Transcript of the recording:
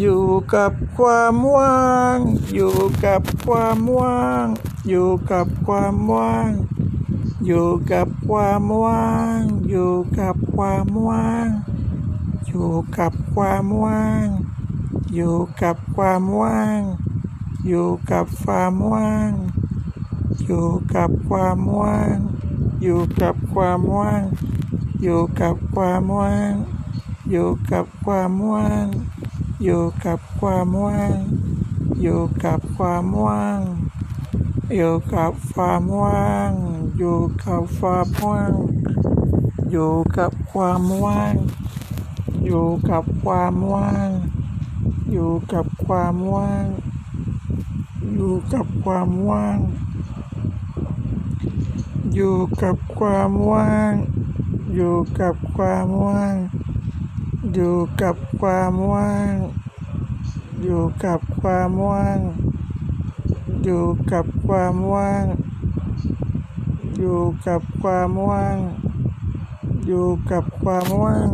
อยู่กับความว่าง อยู่กับความว่าง อยู่กับความว่าง อยู่กับความว่าง อยู่กับความว่าง อยู่กับความว่าง อยู่กับความว่าง อยู่กับความว่าง อยู่กับความว่าง อยู่กับความว่าง อยู่กับความว่าง อยู่กับความว่าง อยู่กับความว่าง อยู่กับความว่าง อยู่กับความว่าง อยู่กับความว่าง อยู่กับความว่าง อยู่กับความว่าง อยู่กับความว่าง อยู่กับความว่าง อยู่กับความว่าง อยู่กับความว่าง อยู่กับความว่าง อยู่กับความว่าง อยู่กับความว่าง อยู่กับความว่าง อยู่กับความว่าง